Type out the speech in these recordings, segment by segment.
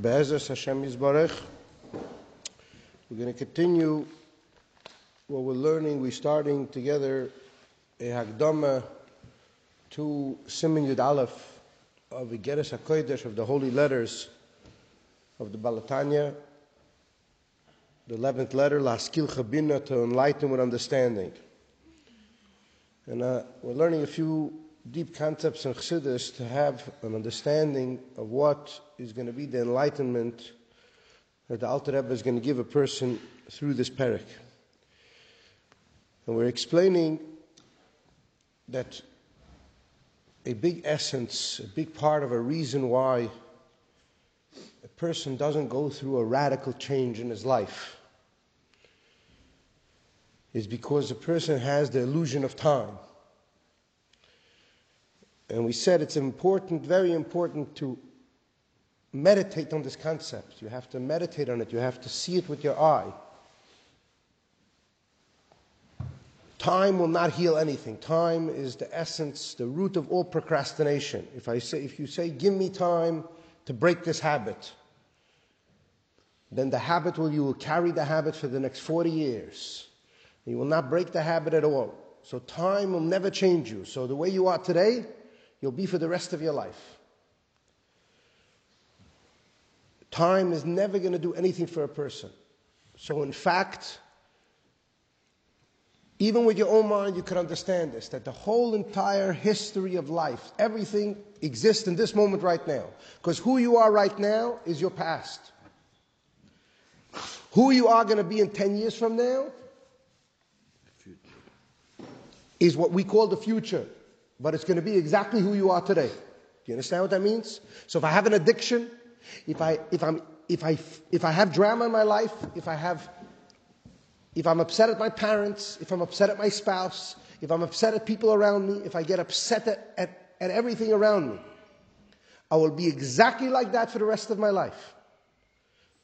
Be'ezus Hashem Yisbarech. We're going to continue what we're learning. We're starting together a Hagdama to Simin Yud Aleph of Igeres HaKodesh of the Holy Letters of the Baal HaTanya, the 11th letter, Lihaskilcha Bina, to enlighten with understanding. And uh, we're learning a few deep concepts in Chassidus to have an understanding of what is going to be the enlightenment that the Alter Rebbe is going to give a person through this parak. And we're explaining that a big essence, a big part of a reason why a person doesn't go through a radical change in his life is because a person has the illusion of time. And we said it's important, very important to meditate on this concept. You have to meditate on it, you have to see it with your eye. Time will not heal anything. Time is the essence, the root of all procrastination. If I say if you say give me time to break this habit, then the habit will you will carry the habit for the next 40 years. You will not break the habit at all. So time will never change you. So the way you are today, you'll be for the rest of your life. Time is never going to do anything for a person. So, in fact, even with your own mind, you can understand this that the whole entire history of life, everything exists in this moment right now. Because who you are right now is your past. Who you are going to be in 10 years from now is what we call the future but it's going to be exactly who you are today. Do you understand what that means? So if I have an addiction, if I, if I'm, if I, if I have drama in my life, if I have, if I'm upset at my parents, if I'm upset at my spouse, if I'm upset at people around me, if I get upset at, at, at everything around me, I will be exactly like that for the rest of my life.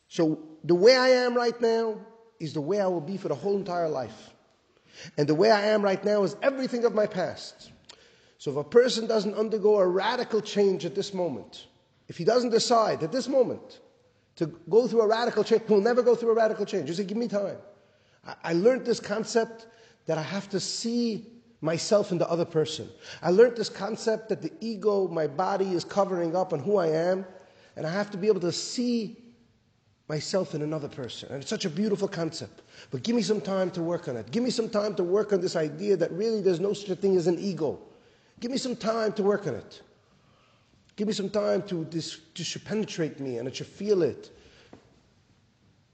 So the way I am right now is the way I will be for the whole entire life. And the way I am right now is everything of my past. So if a person doesn't undergo a radical change at this moment, if he doesn't decide at this moment to go through a radical change, he'll never go through a radical change. You say, give me time. I, I learned this concept that I have to see myself in the other person. I learned this concept that the ego, my body, is covering up on who I am, and I have to be able to see myself in another person. And it's such a beautiful concept. But give me some time to work on it. Give me some time to work on this idea that really there's no such a thing as an ego. Give me some time to work on it. Give me some time to this, should penetrate me and it should feel it.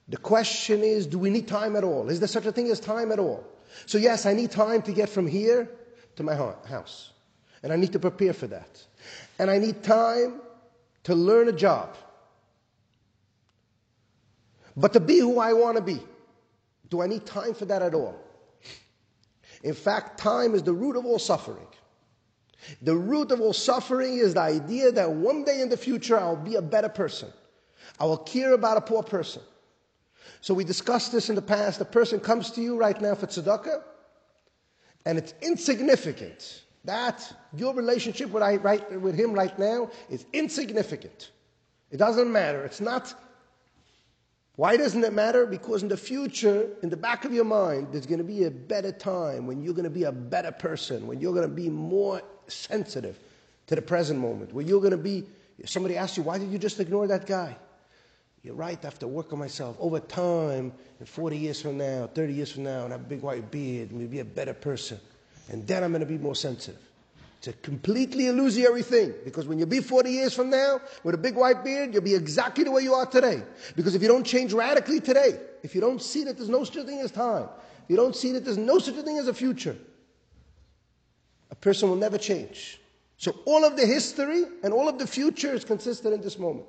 The question is, do we need time at all? Is there such a thing as time at all? So yes, I need time to get from here to my house. And I need to prepare for that. And I need time to learn a job. But to be who I want to be, do I need time for that at all? In fact, time is the root of all suffering. The root of all suffering is the idea that one day in the future I'll be a better person. I will care about a poor person. So we discussed this in the past. A person comes to you right now for tzedakah, and it's insignificant. That your relationship with, I, right, with him right now is insignificant. It doesn't matter. It's not. Why doesn't it matter? Because in the future, in the back of your mind, there's going to be a better time when you're going to be a better person, when you're going to be more sensitive to the present moment, where you're going to be, somebody asks you, why did you just ignore that guy? You're right, I have to work on myself. Over time, in 40 years from now, 30 years from now, and have a big white beard, and be a better person. And then I'm going to be more sensitive. It's a completely illusory thing. Because when you be 40 years from now, with a big white beard, you'll be exactly the way you are today. Because if you don't change radically today, if you don't see that there's no such thing as time, if you don't see that there's no such thing as a future, person will never change. So all of the history and all of the future is consistent in this moment.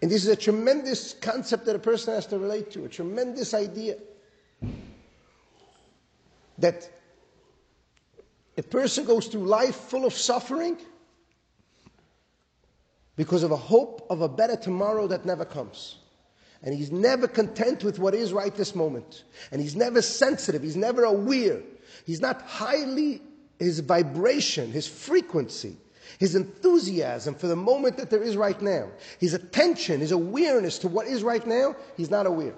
And this is a tremendous concept that a person has to relate to, a tremendous idea. That a person goes through life full of suffering because of a hope of a better tomorrow that never comes. And he's never content with what is right this moment. And he's never sensitive, he's never aware He's not highly, his vibration, his frequency his enthusiasm for the moment that there is right now, his attention, his awareness to what is right now, he's not aware.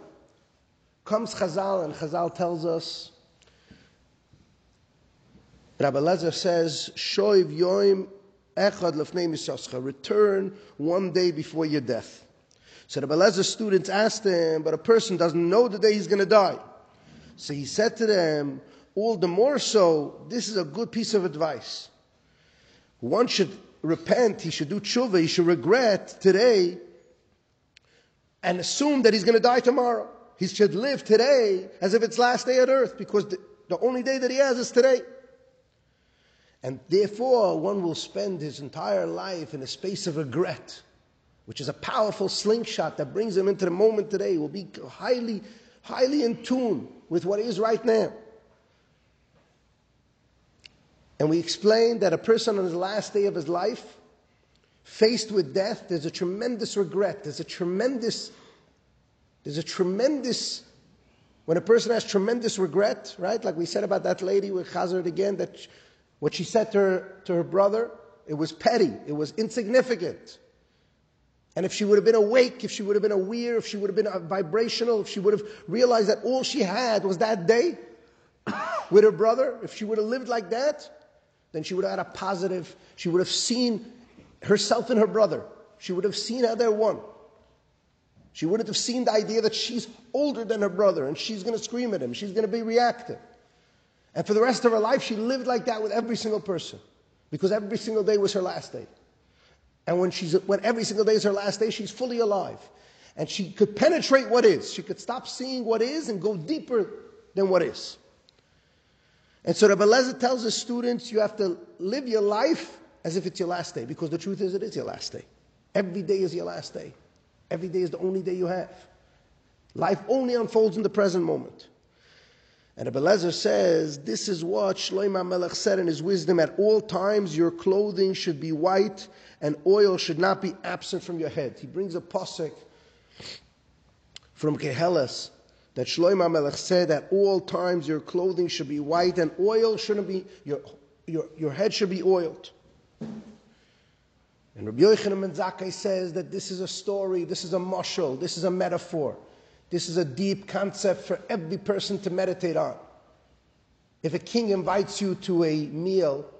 Comes Chazal, and Chazal tells us, Rabbi Lezer says, Shoiv yoim echad lefnei misoscha, return one day before your death. So Rabbi Lezer's students asked him, but a person doesn't know the day he's going to die. So he said to them, all the more so, this is a good piece of advice. One should repent, he should do tshuva, he should regret today and assume that he's going to die tomorrow. He should live today as if it's last day on earth because the, the only day that he has is today. And therefore, one will spend his entire life in a space of regret, which is a powerful slingshot that brings him into the moment today. He will be highly, highly in tune with what is right now. And we explained that a person on his last day of his life, faced with death, there's a tremendous regret, there's a tremendous there's a tremendous, when a person has tremendous regret, right? Like we said about that lady with Chazard again, that what she said to her, to her brother, it was petty, it was insignificant. And if she would have been awake, if she would have been aware, if she would have been uh, vibrational, if she would have realized that all she had was that day with her brother, if she would have lived like that, then she would have had a positive, she would have seen herself and her brother. She would have seen how they're one. She wouldn't have seen the idea that she's older than her brother and she's going to scream at him. She's going to be reactive. And for the rest of her life, she lived like that with every single person because every single day was her last day. And when, she's, when every single day is her last day, she's fully alive. And she could penetrate what is. She could stop seeing what is and go deeper than what is. And so Rabbi Lezer tells his students, you have to live your life as if it's your last day because the truth is, it is your last day. Every day is your last day. Every day is the only day you have. Life only unfolds in the present moment. And Abelezer says, this is what Shlomo Melech said in his wisdom, at all times your clothing should be white and oil should not be absent from your head. He brings a posik from Koheles that Shlomo Melech said, at all times your clothing should be white and oil shouldn't be, your, your, your head should be oiled. And Rabbi Yochanan ben Zakkai says that this is a story, this is a mashal, this is a metaphor. This is a deep concept for every person to meditate on. If a king invites you to a meal,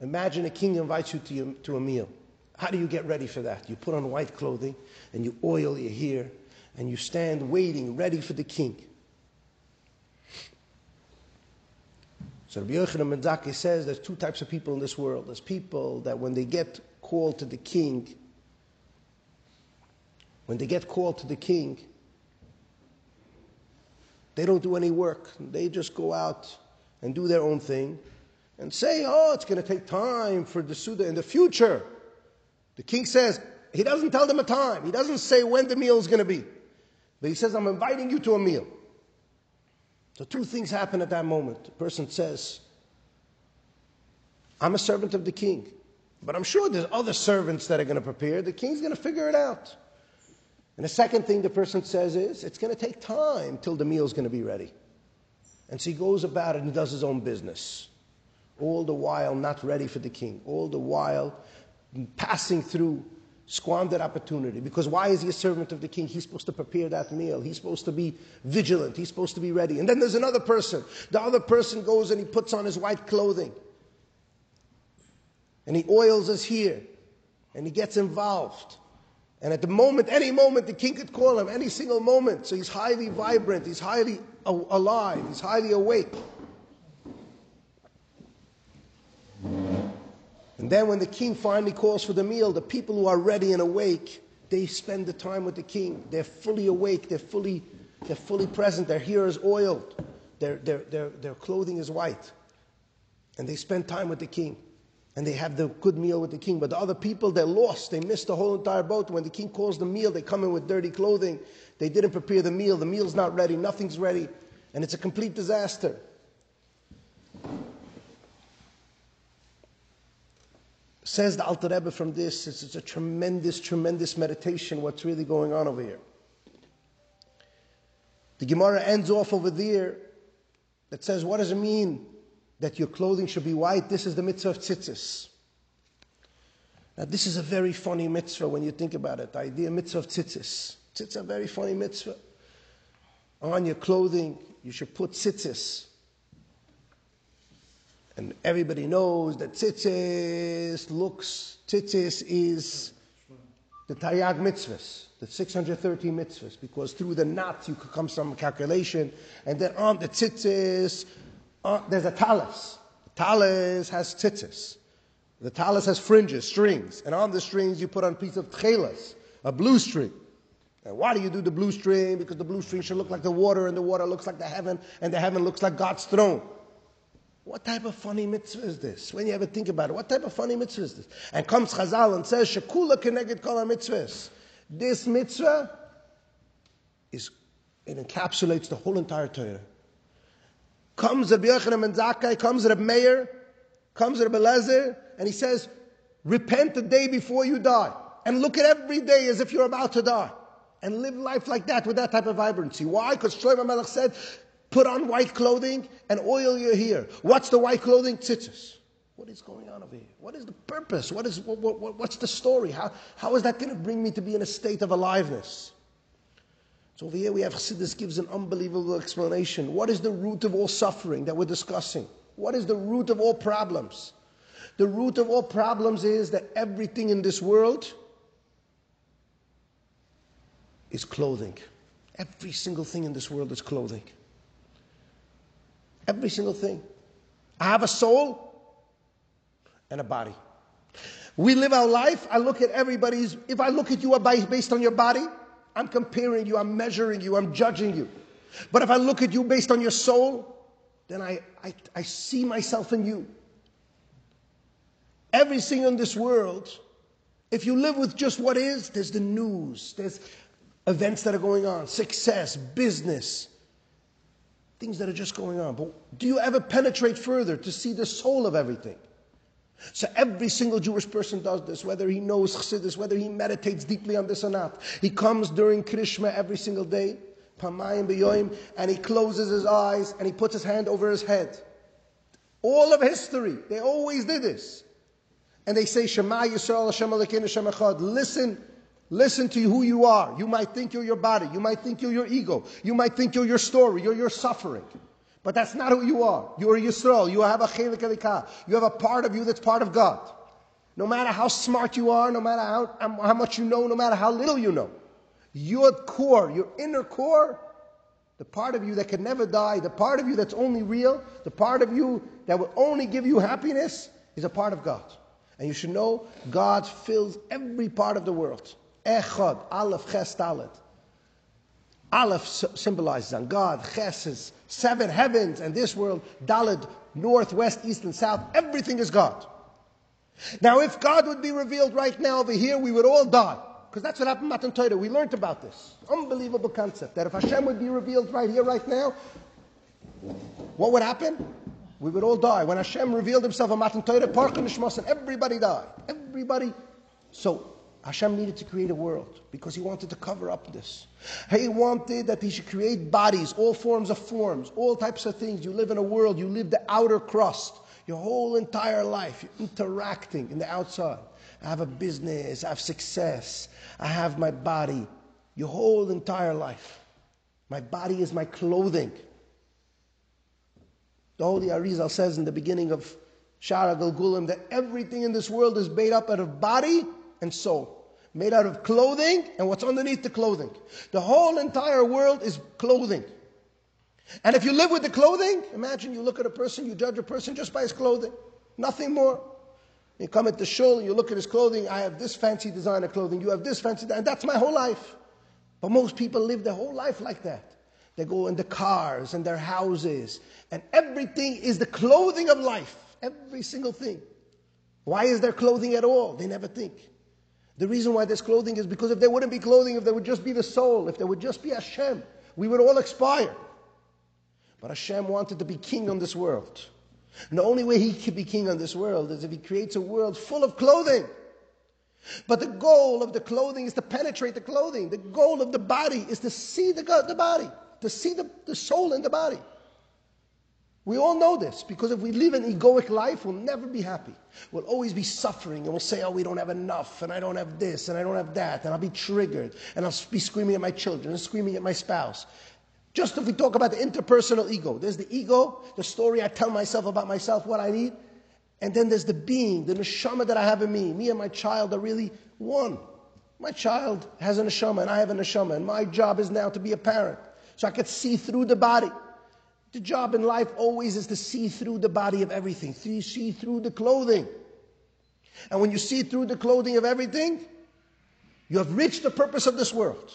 imagine a king invites you to, your, to a meal. How do you get ready for that? You put on white clothing and you oil your hair and you stand waiting, ready for the king. So Rabbi Yochanan ben says there's two types of people in this world. There's people that when they get called to the king, when they get called to the king, they don't do any work. They just go out and do their own thing and say, oh, it's going to take time for the Seudah in the future. The king says, he doesn't tell them a time. He doesn't say when the meal is going to be. But he says, I'm inviting you to a meal. So, two things happen at that moment. The person says, I'm a servant of the king, but I'm sure there's other servants that are going to prepare. The king's going to figure it out. And the second thing the person says is, it's going to take time till the meal's going to be ready. And so he goes about it and does his own business. All the while not ready for the king. All the while passing through squandered opportunity. Because why is he a servant of the king? He's supposed to prepare that meal. He's supposed to be vigilant. He's supposed to be ready. And then there's another person. The other person goes and he puts on his white clothing. And he oils his hair. And he gets involved. And at the moment, any moment, the king could call him, any single moment. So he's highly vibrant. He's highly alive. He's highly awake. And then when the king finally calls for the meal, the people who are ready and awake, they spend the time with the king. They're fully awake, they're fully, they're fully present, their hair is oiled, their, their, their, their clothing is white. And they spend time with the king. And they have the good meal with the king. But the other people, they're lost. They miss the whole entire boat. When the king calls the meal, they come in with dirty clothing. They didn't prepare the meal. The meal's not ready. Nothing's ready. And it's a complete disaster. Says the Alter Rebbe from this, it's, it's a tremendous, tremendous meditation what's really going on over here. The Gemara ends off over there that says, what does it mean that your clothing should be white? This is the mitzvah of tzitzis. Now, this is a very funny mitzvah when you think about it. The idea mitzvah of tzitzis. Tzitzis a very funny mitzvah. On your clothing, you should put tzitzis. And everybody knows that tzitzis looks, tzitzis is the Taryag mitzvahs, the 613 mitzvahs, because through the knot you could come some calculation, and then on the tzitzis, uh, there's a talis. The talis has tzitzis. The talis has fringes, strings, and on the strings you put on a piece of tchelas, a blue string. And why do you do the blue string? Because the blue string should look like the water, and the water looks like the heaven, and the heaven looks like God's throne. What type of funny mitzvah is this? When you ever think about it, what type of funny mitzvah is this? And comes Chazal and says, Shekula keneged kol mitzvahs. This mitzvah is, it encapsulates the whole entire Torah. Comes Rabbi Yochanan ben Zakkai, comes Rabbi Meir, comes Rabbi Lezer, and he says, repent the day before you die. And look at every day as if you're about to die. And live life like that with that type of vibrancy. Why? Because Shlomo Melech said, Put on white clothing and oil your hair. What's the white clothing? Tzitzis. What is going on over here? What is the purpose? What is, what, what, what's the story? How, how is that going to bring me to be in a state of aliveness? So over here we have Chassidus gives an unbelievable explanation. What is the root of all suffering that we're discussing? What is the root of all problems? The root of all problems is that everything in this world is clothing. Every single thing in this world is clothing. Every single thing. I have a soul and a body. We live our life. I look at everybody's, if I look at you based on your body, I'm comparing you, I'm measuring you, I'm judging you. But if I look at you based on your soul, then I, I, I see myself in you. Everything in this world, if you live with just what is, there's the news, there's events that are going on, success, business, things that are just going on. But do you ever penetrate further to see the soul of everything? So every single Jewish person does this, whether he knows Chassidus, whether he meditates deeply on this or not. He comes during Krishma every single day, and he closes his eyes and he puts his hand over his head. All of history, they always did this. And they say, Shema Yisrael Hashem Elokeinu Hashem Echad. Listen Listen to who you are. You might think you're your body. You might think you're your ego. You might think you're your story. You're your suffering. But that's not who you are. You're Yisrael. You have a chelik elikah. You have a part of you that's part of God. No matter how smart you are, no matter how, how much you know, no matter how little you know, your core, your inner core, the part of you that can never die, the part of you that's only real, the part of you that will only give you happiness, is a part of God. And you should know God fills every part of the world. Echad, Aleph, Ches, Dalet. Aleph symbolizes on God, Ches is seven heavens and this world, Dalet, north, west, east, and south. Everything is God. Now, if God would be revealed right now over here, we would all die. Because that's what happened in Matan Torah. We learned about this. Unbelievable concept. That if Hashem would be revealed right here, right now, what would happen? We would all die. When Hashem revealed himself in Matan Torah, Parkin and everybody died. Everybody. So Hashem needed to create a world because he wanted to cover up this. He wanted that he should create bodies, all forms of forms, all types of things. You live in a world, you live the outer crust, your whole entire life, you're interacting in the outside. I have a business, I have success, I have my body, your whole entire life. My body is my clothing. The Holy Arizal says in the beginning of Shaar HaGilgulim that everything in this world is made up out of body and soul. Made out of clothing and what's underneath the clothing. The whole entire world is clothing. And if you live with the clothing, imagine you look at a person, you judge a person just by his clothing. Nothing more. You come at the shul, you look at his clothing, I have this fancy designer clothing, you have this fancy, and that's my whole life. But most people live their whole life like that. They go in the cars and their houses, and everything is the clothing of life. Every single thing. Why is there clothing at all? They never think. The reason why there's clothing is because if there wouldn't be clothing, if there would just be the soul, if there would just be Hashem, we would all expire. But Hashem wanted to be king on this world. And the only way he could be king on this world is if he creates a world full of clothing. But the goal of the clothing is to penetrate the clothing. The goal of the body is to see the, the body, to see the, the soul in the body. We all know this because if we live an egoic life, we'll never be happy. We'll always be suffering and we'll say, oh, we don't have enough and I don't have this and I don't have that and I'll be triggered and I'll be screaming at my children and screaming at my spouse. Just if we talk about the interpersonal ego, there's the ego, the story I tell myself about myself, what I need, and then there's the being, the neshama that I have in me. Me and my child are really one. My child has a neshama and I have a neshama, and my job is now to be a parent. So I could see through the body. The job in life always is to see through the body of everything, to see through the clothing. And when you see through the clothing of everything, you have reached the purpose of this world.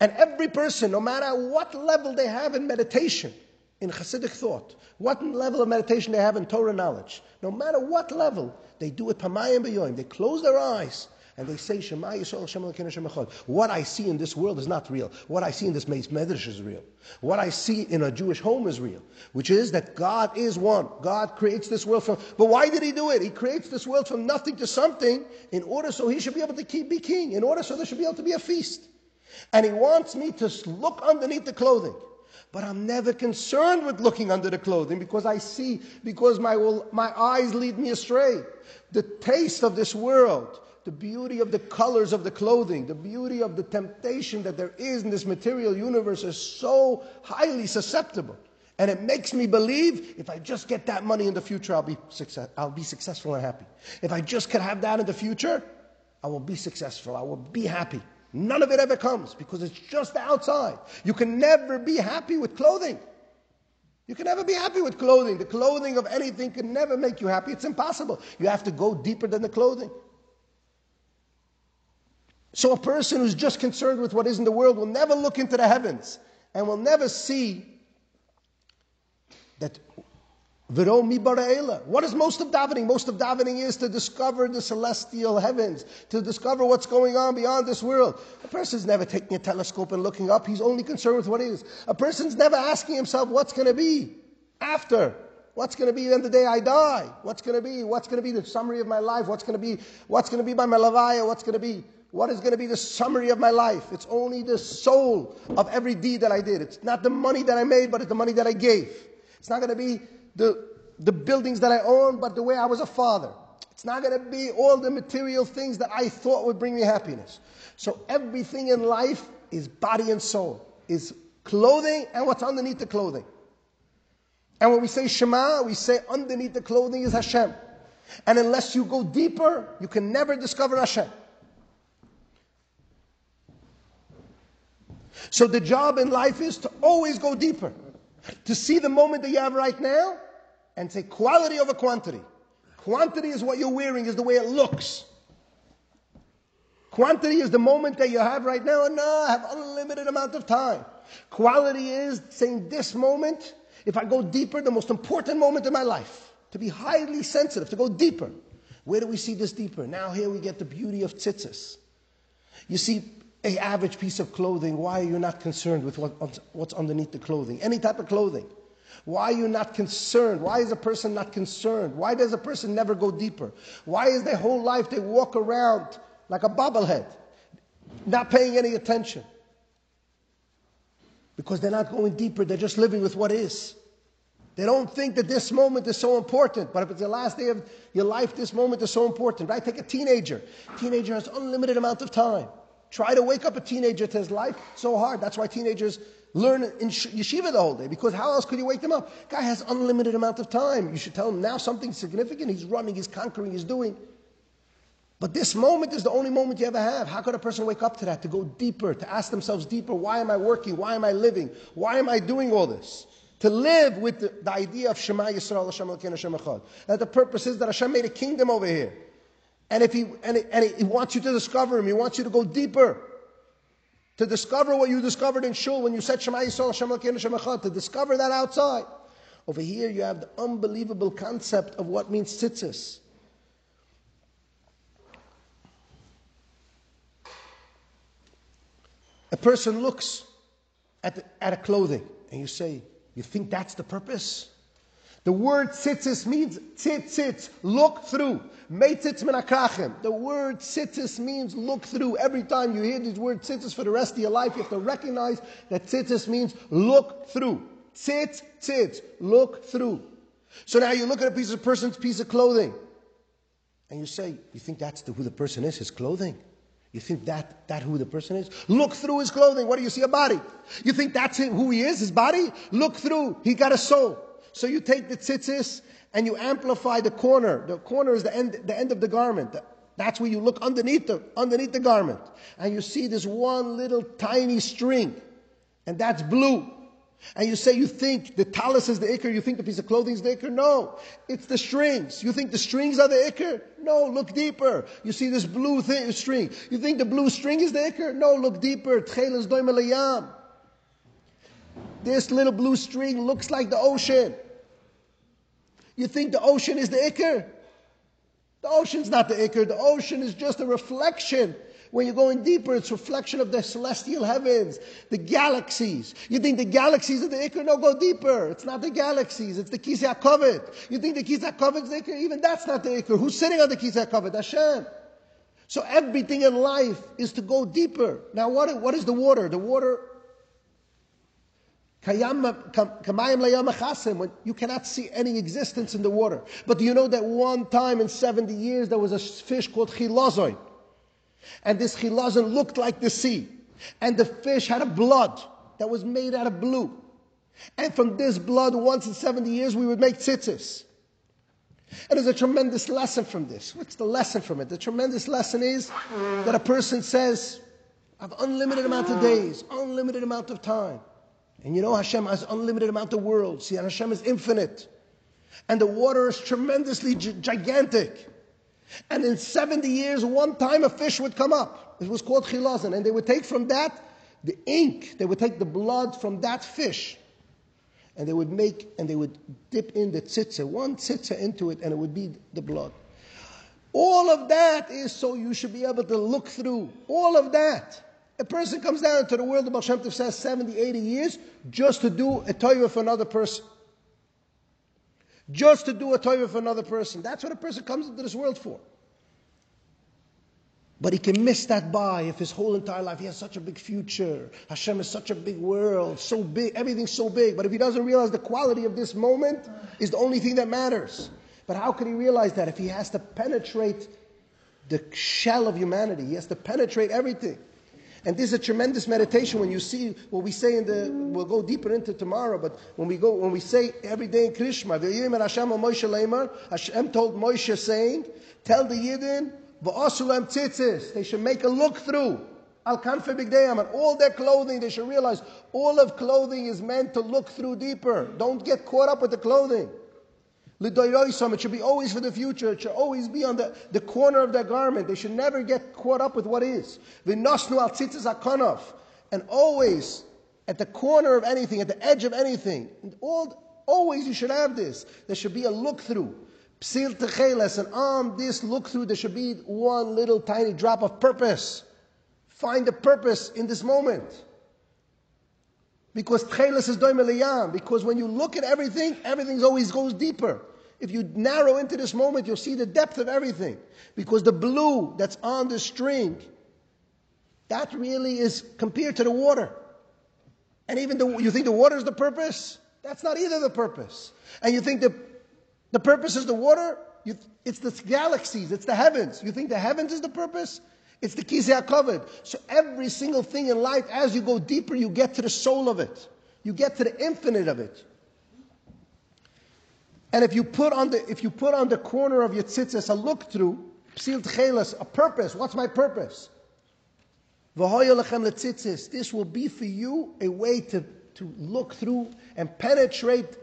And every person, no matter what level they have in meditation, in Hasidic thought, what level of meditation they have in Torah knowledge, no matter what level, they do it pamayim b'yoim. They close their eyes and they say, Shema Yisrael Hashem Echad. What I see in this world is not real. What I see in this medrash is real. What I see in a Jewish home is real, which is that God is one. God creates this world from. But why did He do it? He creates this world from nothing to something in order so He should be able to keep, be king. In order so there should be able to be a feast. And He wants me to look underneath the clothing. But I'm never concerned with looking under the clothing because I see, because my, my eyes lead me astray. The taste of this world, the beauty of the colors of the clothing, the beauty of the temptation that there is in this material universe is so highly susceptible. And it makes me believe if I just get that money in the future, I'll be, success, I'll be successful and happy. If I just could have that in the future, I will be successful. I will be happy. None of it ever comes because it's just outside. You can never be happy with clothing. You can never be happy with clothing. The clothing of anything can never make you happy. It's impossible. You have to go deeper than the clothing. So a person who's just concerned with what is in the world will never look into the heavens and will never see that what is most of davening? Most of davening is to discover the celestial heavens, to discover what's going on beyond this world. A person's never taking a telescope and looking up. He's only concerned with what is. A person's never asking himself what's going to be after. What's going to be then the day I die? What's going to be? What's going to be the summary of my life? What's going to be? What's going to be by my malavaya? What's going to be? What is going to be the summary of my life? It's only the soul of every deed that I did. It's not the money that I made, but it's the money that I gave. It's not going to be the, the buildings that I own, but the way I was a father. It's not going to be all the material things that I thought would bring me happiness. So everything in life is body and soul, is clothing and what's underneath the clothing. And when we say Shema, we say underneath the clothing is Hashem. And unless you go deeper, you can never discover Hashem. So the job in life is to always go deeper, to see the moment that you have right now and say quality over quantity. Quantity is what you're wearing, is the way it looks. Quantity is the moment that you have right now, and no, I have unlimited amount of time. Quality is saying this moment, if I go deeper, the most important moment in my life, to be highly sensitive, to go deeper. Where do we see this deeper? Now here we get the beauty of tzitzis. You see, a average piece of clothing, why are you not concerned with what, what's underneath the clothing? Any type of clothing. Why are you not concerned? Why is a person not concerned? Why does a person never go deeper? Why is their whole life they walk around like a bobblehead, not paying any attention? Because they're not going deeper, they're just living with what is. They don't think that this moment is so important, but if it's the last day of your life, this moment is so important, right? Take a teenager. Teenager has unlimited amount of time. Try to wake up a teenager to his life, so hard. That's why teenagers learn in yeshiva the whole day, because how else could you wake them up? Guy has unlimited amount of time. You should tell him now something significant. He's running, he's conquering, he's doing. But this moment is the only moment you ever have. How could a person wake up to that, to go deeper, to ask themselves deeper, why am I working? Why am I living? Why am I doing all this? To live with the, the idea of Shema Yisrael, Hashem Hashem Echad. That the purpose is that Hashem made a kingdom over here. And if he, and, and he wants you to discover him, he wants you to go deeper. To discover what you discovered in Shul when you said Shema Yisrael, Hashem Echad, to discover that outside. Over here you have the unbelievable concept of what means tzitzis. A person looks at, the, at a clothing and you say, You think that's the purpose? The word tzitzis means tzitzis, look through. Meitzitz The word tzitzis means look through. Every time you hear this word tzitzis for the rest of your life, you have to recognize that tzitzis means look through. Tzitz, tzitz. Look through. So now you look at a piece of person's piece of clothing, and you say, you think that's the, who the person is, his clothing? You think that that who the person is? Look through his clothing. What do you see? A body. You think that's him, who he is, his body? Look through. He got a soul. So you take the tzitzis and you amplify the corner. The corner is the end, the end of the garment. That's where you look underneath the, underneath the garment. And you see this one little tiny string. And that's blue. And you say you think the talis is the ikar, you think the piece of clothing is the ikar? No, it's the strings. You think the strings are the ikar? No, look deeper. You see this blue thing, string. You think the blue string is the ikar? No, look deeper. This little blue string looks like the ocean. You think the ocean is the ikar? The ocean's not the ikar. The ocean is just a reflection when you're going deeper, it's reflection of the celestial heavens, the galaxies. You think the galaxies are the Ikar? No, go deeper. It's not the galaxies, it's the Kisei HaKavod. You think the HaKavod is the Ikar? Even that's not the Ikar. Who's sitting on the Kisei HaKavod? Hashem. So everything in life is to go deeper. Now, what, what is the water? The water when you cannot see any existence in the water. But do you know that one time in 70 years there was a fish called chilazon? And this chilazon looked like the sea. And the fish had a blood that was made out of blue. And from this blood, once in 70 years, we would make tzitzis. And there's a tremendous lesson from this. What's the lesson from it? The tremendous lesson is that a person says, I have unlimited amount of days, unlimited amount of time. And you know Hashem has unlimited amount of worlds. See, and Hashem is infinite. And the water is tremendously gigantic. And in 70 years, one time a fish would come up. It was called chilazon. And they would take from that the ink, they would take the blood from that fish. And they would make, and they would dip in the tzitza, one tzitza into it, and it would be the blood. All of that is so you should be able to look through. All of that. A person comes down into the world, the Baal Shem Tov says 70, 80 years, just to do a toiva for another person just to do a Torah for another person. That's what a person comes into this world for. But he can miss that by if his whole entire life he has such a big future. Hashem is such a big world, so big, everything's so big. But if he doesn't realize the quality of this moment is the only thing that matters. But how can he realize that if he has to penetrate the shell of humanity? He has to penetrate everything. And this is a tremendous meditation when you see what we say in the, we'll go deeper into tomorrow, but when we go, when we say every day in Krishma, Hashem told Moshe saying, tell the Yidden, they should make a look through. All their clothing, they should realize all of clothing is meant to look through deeper. Don't get caught up with the clothing. It should be always for the future. It should always be on the, the corner of their garment. They should never get caught up with what is. Al And always at the corner of anything, at the edge of anything. All, always you should have this. There should be a look through. And on this look through, there should be one little tiny drop of purpose. Find the purpose in this moment. Because tcheles is doimeliyam. Because when you look at everything, everything always goes deeper. If you narrow into this moment, you'll see the depth of everything. Because the blue that's on the string, that really is compared to the water. And even the, you think the water is the purpose? That's not either the purpose. And you think the, the purpose is the water? You, it's the galaxies, it's the heavens. You think the heavens is the purpose? It's the Kisei HaKavod. So every single thing in life, as you go deeper, you get to the soul of it. You get to the infinite of it. And if you put on the, if you put on the corner of your tzitzis a look through, psil tchelas, a purpose, what's my purpose? This will be for you a way to, to look through and penetrate,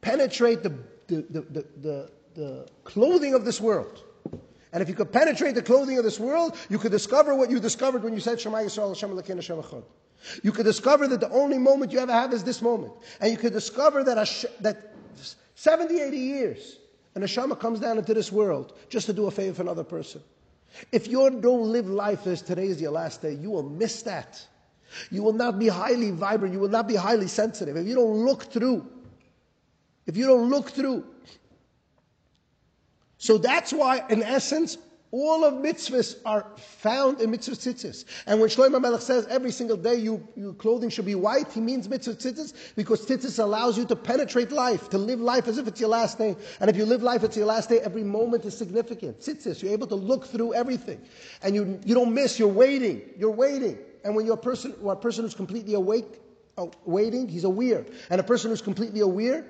penetrate the, the, the, the, the, clothing of this world. And if you could penetrate the clothing of this world, you could discover what you discovered when you said Shema Yisrael Hashem Elokeinu Hashem Echad. You could discover that the only moment you ever have is this moment. And you could discover that, Hashem, that 70, 80 years, and a Neshama comes down into this world just to do a favor for another person. If you don't live life as today is your last day, you will miss that. You will not be highly vibrant. You will not be highly sensitive. If you don't look through, if you don't look through. So that's why, in essence, All of mitzvahs are found in mitzvah tzitzis. And when Shlomo Melech says every single day you, your clothing should be white, he means mitzvah tzitzis because tzitzis allows you to penetrate life, to live life as if it's your last day. And if you live life as your last day, every moment is significant. Tzitzis, you're able to look through everything. And you, you don't miss, you're waiting, you're waiting. And when you're a person, a person who's completely awake, uh, waiting, he's aware. And a person who's completely aware,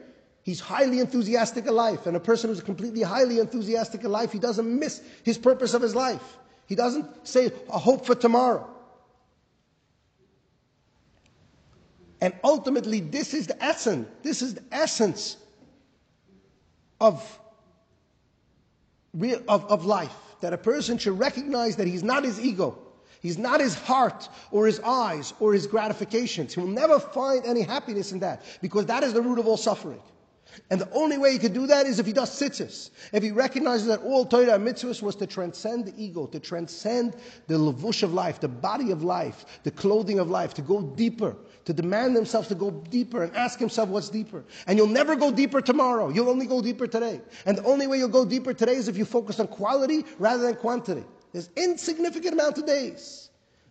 He's highly enthusiastic in life. And a person who's completely highly enthusiastic in life, he doesn't miss his purpose of his life. He doesn't say a hope for tomorrow. And ultimately, this is the essence. This is the essence of, real, of, of life. That a person should recognize that he's not his ego. He's not his heart or his eyes or his gratifications. He will never find any happiness in that because that is the root of all suffering. And the only way he could do that is if he does tzitzis. If he recognizes that all Torah and mitzvahs was to transcend the ego, to transcend the levush of life, the body of life, the clothing of life, to go deeper, to demand themselves to go deeper and ask himself what's deeper. And you'll never go deeper tomorrow. You'll only go deeper today. And the only way you'll go deeper today is if you focus on quality rather than quantity. There's insignificant amount of days.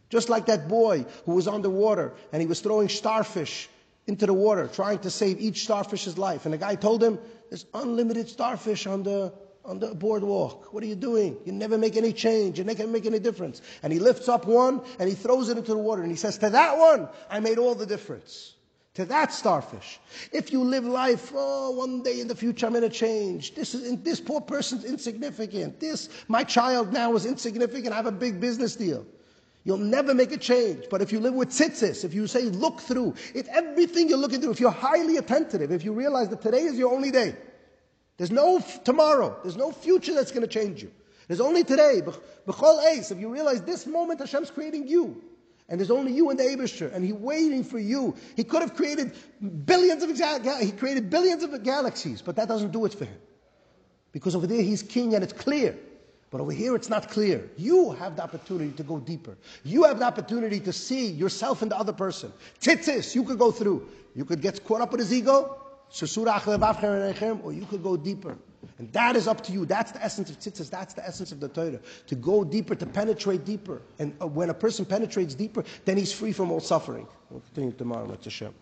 Just like that boy who was on the water and he was throwing starfish into the water, trying to save each starfish's life. And the guy told him, There's unlimited starfish on the, on the boardwalk. What are you doing? You never make any change. You never make any difference. And he lifts up one and he throws it into the water and he says, To that one, I made all the difference. To that starfish. If you live life, oh, one day in the future I'm going to change. This is this poor person's insignificant. This my child now is insignificant. I have a big business deal. You'll never make a change. But if you live with tzitzis, if you say look through, if everything you're looking through, if you're highly attentive, if you realize that today is your only day, there's no f- tomorrow, there's no future that's going to change you. There's only today. B'chol eis, if you realize this moment Hashem's creating you, and there's only you and the Abishter, and He's waiting for you. He could have created billions of he created billions of galaxies, but that doesn't do it for him. Because over there He's king and it's clear. But over here, it's not clear. You have the opportunity to go deeper. You have the opportunity to see yourself and the other person. Tzitzis, you could go through. You could get caught up with his ego, or you could go deeper. And that is up to you. That's the essence of tzitzis. That's the essence of the Torah. To go deeper, to penetrate deeper. And uh, when a person penetrates deeper, then he's free from all suffering. We'll continue tomorrow. Let's Hashem.